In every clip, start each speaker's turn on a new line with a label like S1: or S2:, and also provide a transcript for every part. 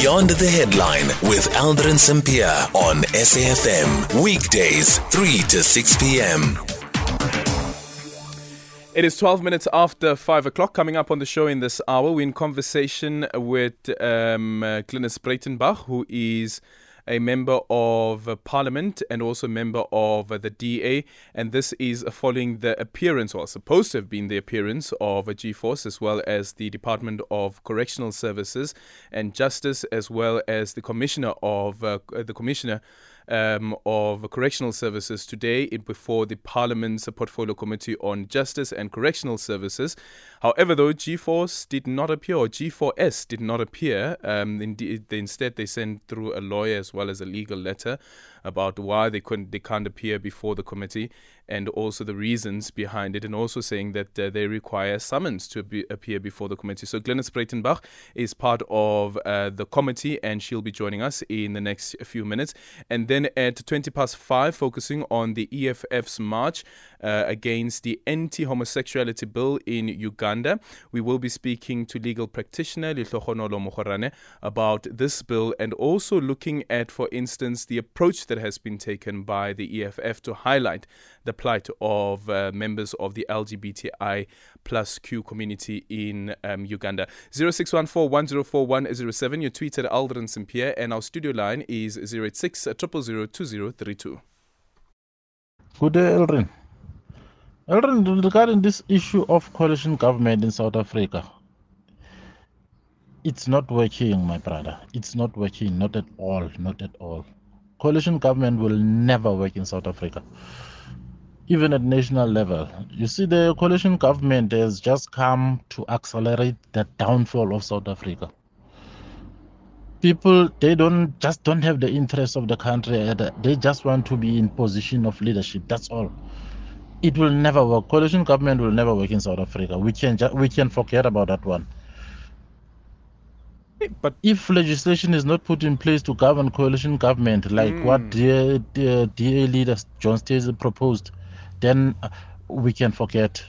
S1: Beyond the Headline with Aldrin Sampear on SAFM. Weekdays, 3 to 6 p.m.
S2: It is 12 minutes after 5 o'clock. Coming up on the show in this hour, we're in conversation with um, uh, Breytenbach, who is a member of parliament and also a member of the DA. And this is following the appearance, or supposed to have been the appearance, of a G4S as well as the Department of Correctional Services and Justice, as well as the Commissioner of uh, the Commissioner um, of Correctional Services today before the Parliament's Portfolio Committee on Justice and Correctional Services. However, though, G4S did not appear, or G4S did not appear. Um, indeed, instead, they sent through a lawyer as well as a legal letter about why they couldn't, they can't appear before the committee, and also the reasons behind it, and also saying that uh, they require summons to be, appear before the committee. So Glynnis Breytenbach is part of uh, the committee, and she'll be joining us in the next few minutes. And then at 20 past five, focusing on the EFF's march uh, against the anti-homosexuality bill in Uganda. We will be speaking to legal practitioner Lihlohonolo Mogorane about this bill and also looking at, for instance, the approach that has been taken by the EFF to highlight the plight of uh, members of the LGBTI plus Q community in um, Uganda. 0614 104 107. Your tweet at Aldrin Sampear and our studio line is 086 2032.
S3: Good day, Aldrin. Aldrin, regarding this issue of coalition government in South Africa, it's not working, my brother. It's not working, not at all, not at all. Coalition government will never work in South Africa, even at national level. You see, the coalition government has just come to accelerate the downfall of South Africa. People, they don't just don't have the interest of the country. They just want to be in position of leadership. That's all it will never work. Coalition government will never work in South Africa. We can we can forget about that one. But if legislation is not put in place to govern coalition government, like mm. what the DA, DA leader John Stacey proposed, then uh, we can forget.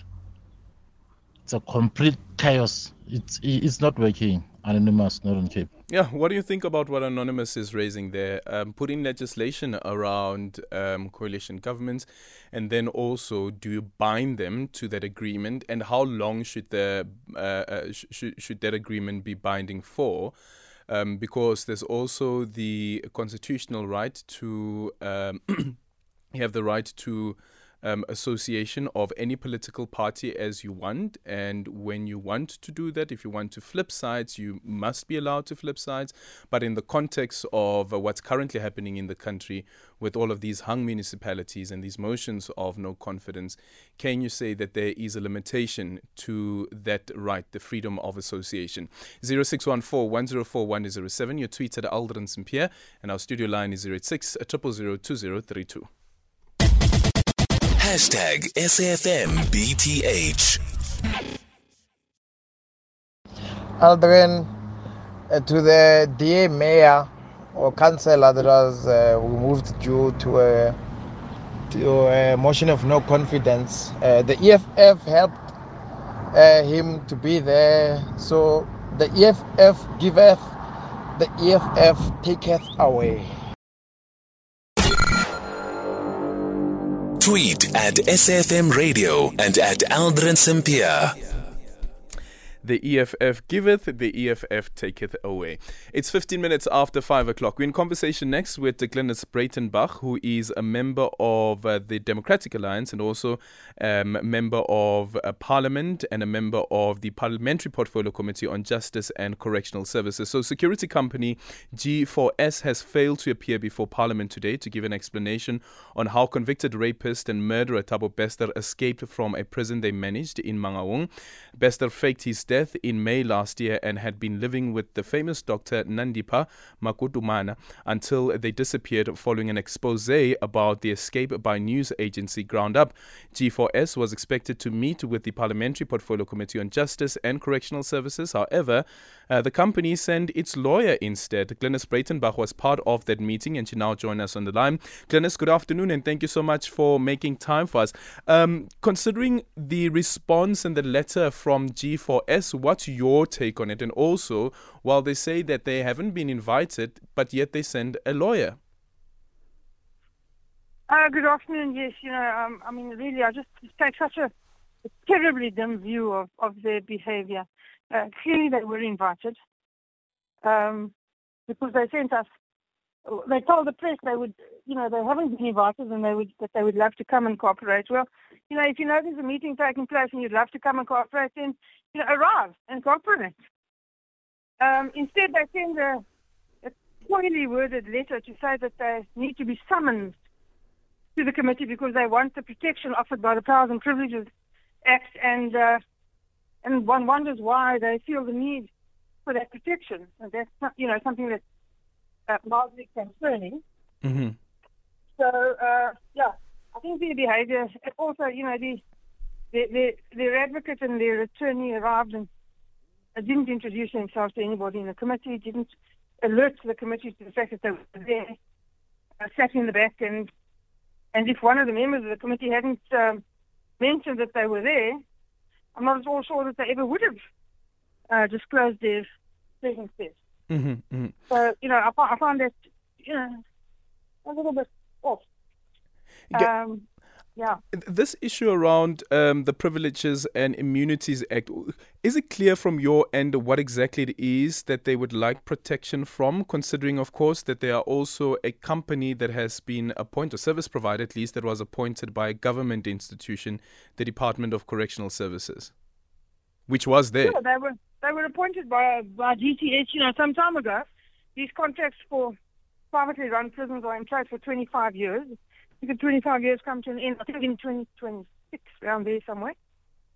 S3: It's a complete chaos. It's it's not working. Anonymous, not on Cape.
S2: Yeah, what do you think about what Anonymous is raising there? Um, putting legislation around um, coalition governments, and then also do you bind them to that agreement? And how long should the uh, uh, sh- should that agreement be binding for? Um, because there's also the constitutional right to um, have the right to um, association of any political party as you want. And when you want to do that, if you want to flip sides, you must be allowed to flip sides. But in the context of uh, what's currently happening in the country with all of these hung municipalities and these motions of no confidence, can you say that there is a limitation to that right, the freedom of association? 0614 104 107. Your tweet at Aldrin Sampear, and our studio line is 086 2032.
S1: Hashtag SFMBTH.
S4: Aldrin, uh, to the DA mayor or councillor that was uh, removed due to a, to a motion of no confidence. Uh, the EFF helped him to be there. So the EFF giveth, the EFF taketh away.
S1: Tweet at SAFM Radio and at Aldrin Sampear.
S2: The EFF giveth, the EFF taketh away. It's 15 minutes after 5 o'clock. We're in conversation next with Glynnis Breytenbach, who is a member of uh, the Democratic Alliance and also a um, member of uh, Parliament and a member of the Parliamentary Portfolio Committee on Justice and Correctional Services. So, security company G4S has failed to appear before Parliament today to give an explanation on how convicted rapist and murderer Thabo Bester escaped from a prison they managed in Mangaung. Bester faked his death death in May last year and had been living with the famous doctor Nandipha Magudumana until they disappeared following an expose about the escape by news agency Ground Up. G4S was expected to meet with the Parliamentary Portfolio Committee on Justice and Correctional Services. However, uh, the company sent its lawyer instead. Glynnis Breytenbach was part of that meeting and she now joins us on the line. Glynnis, good afternoon and thank you so much for making time for us. Um, considering the response and the letter from G4S what's your take on it? And also, while they say that they haven't been invited, but yet they send a lawyer.
S5: Uh, good afternoon. Yes, you know, um, I mean, really, I just take such a, a terribly dim view of, of their behavior. Uh, clearly, they were invited um, because they sent us. They told the press they would, you know, they haven't been invited and they would that they would love to come and cooperate. Well, you know, if you know there's a meeting taking place and you'd love to come and cooperate, then you know, arrive and cooperate. Um, instead, they send a, a poorly worded letter to say that they need to be summoned to the committee because they want the protection offered by the Powers and Privileges Act, and uh, and one wonders why they feel the need for that protection, and that's you know something that's uh, mildly concerning.
S2: Mm-hmm.
S5: So uh, yeah, I think their behaviour. Also, you know, the, the, the, their advocate and their attorney arrived and uh, didn't introduce themselves to anybody in the committee. Didn't alert the committee to the fact that they were there. Uh, sat in the back and and if one of the members of the committee hadn't um, mentioned that they were there, I'm not at all sure that they ever would have uh, disclosed their presence there.
S2: Mm-hmm, mm-hmm.
S5: So, you know, I, I find that, you know, a little bit off. Um, yeah.
S2: This issue around um, the Privileges and Immunities Act, is it clear from your end what exactly it is that they would like protection from, considering, of course, that they are also a company that has been appointed, a service provider at least, that was appointed by a government institution, the Department of Correctional Services, which was there?
S5: Yeah, they were, they were appointed by, by DCS, you know, some time ago. These contracts for privately run prisons are in place for 25 years the 25 years come to an end, I think in 2026, around there somewhere.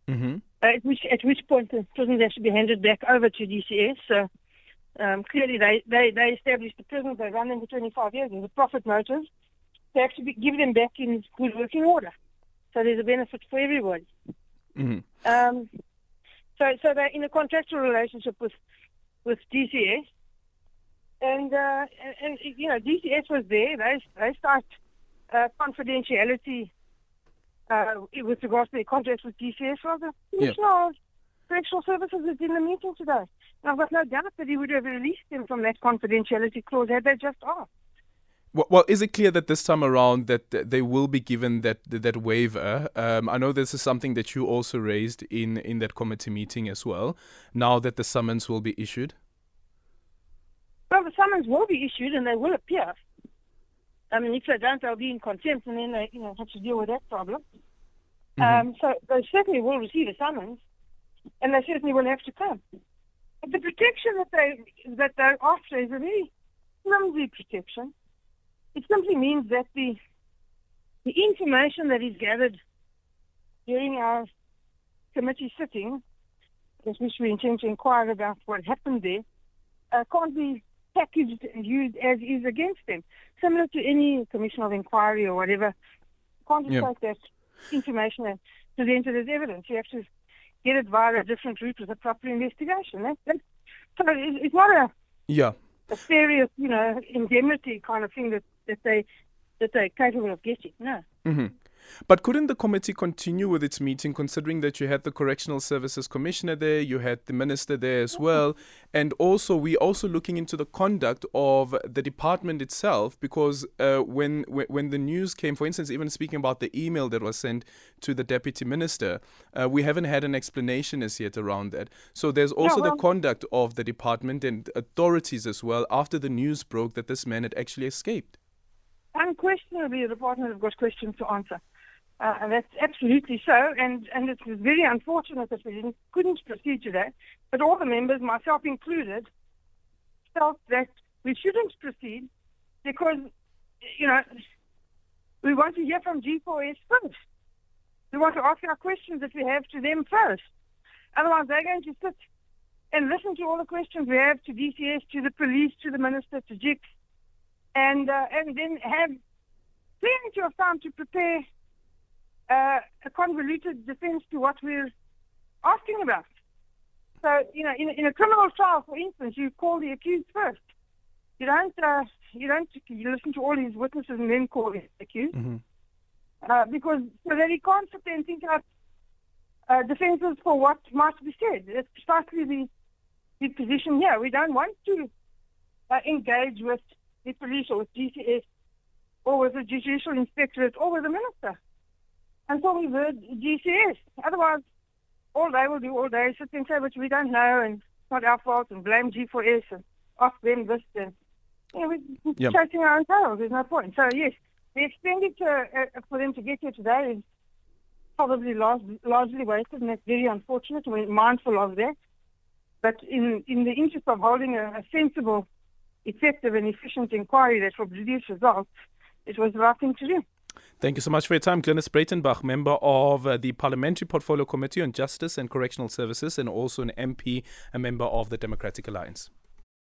S2: Mm-hmm.
S5: Uh, at, which, at which point the prisons have to be handed back over to DCS. So um, clearly they, they, they established the prisons, they run them for 25 years, there's a profit motive. They have to be, give them back in good working order. So there's a benefit for everybody.
S2: Mm-hmm.
S5: Um, so, so they're in a contractual relationship with, with DCS. And, uh, and, and, you know, DCS was there. They, they start uh, confidentiality uh, with regards to their contracts with DCS was the Commissioner Correctional Services is in the meeting today. And I've got no doubt that he would have released them from that confidentiality clause had they just asked.
S2: Well, well, is it clear that this time around that they will be given that that waiver? Um, I know this is something that you also raised in in that committee meeting as well. Now that the summons will be issued.
S5: Well, the summons will be issued and they will appear. I mean, if they don't, they'll be in contempt, and then they, you know, have to deal with that problem. Mm-hmm. Um, so they certainly will receive a summons, and they certainly will have to come. But the protection that they that they're after is a very flimsy protection. Simply means that the the information that is gathered during our committee sitting, which we intend to inquire about what happened there, uh, can't be packaged and used as is against them. Similar to any commission of inquiry or whatever, can't just take that information and present it as evidence. You have to get it via a different route with a proper investigation. That, that, so it's not a
S2: yeah
S5: a serious, you know, indemnity kind of thing that, that they that they're capable of getting. No.
S2: Mm-hmm. But couldn't the committee continue with its meeting, considering that you had the Correctional Services Commissioner there, you had the Minister there as well, and also we also looking into the conduct of the department itself, because uh, when, when the news came, for instance, even speaking about the email that was sent to the Deputy Minister, uh, we haven't had an explanation as yet around that. So there's also well, the conduct of the department and authorities as well after the news broke that this man had actually escaped.
S5: Unquestionably, the department have got questions to answer. Uh, and that's absolutely so, and, and it's very unfortunate that we couldn't proceed to that. But all the members, myself included, felt that we shouldn't proceed because, you know, we want to hear from G4S first. We want to ask our questions that we have to them first. Otherwise, they're going to sit and listen to all the questions we have to DCS, to the police, to the minister, to JICS, and uh, and then have plenty of time to prepare uh, a convoluted defense to what we're asking about. So, you know, in, in a criminal trial, for instance, you call the accused first. You don't, uh, you don't, you listen to all his witnesses and then call the accused.
S2: Mm-hmm.
S5: Uh, because so that he can't sit there and think out uh, defences for what must be said. It's precisely the, the position here. We don't want to uh, engage with the police or with DCS or with the judicial inspectorate or with the minister until we've heard G4S. Otherwise, all they will do all day is sit and say, but we don't know and it's not our fault and blame G4S and ask them this and you know, we're
S2: Yep.
S5: chasing our own tails. There's no point. So, yes, the expenditure uh, for them to get here today is probably large, largely wasted, and that's very unfortunate. We're mindful of that. But in, in the interest of holding a, a sensible, effective, and efficient inquiry that will produce results, it was the right thing to do.
S2: Thank you so much for your time, Glynnis Breytenbach, member of uh, the Parliamentary Portfolio Committee on Justice and Correctional Services, and also an MP, a member of the Democratic Alliance.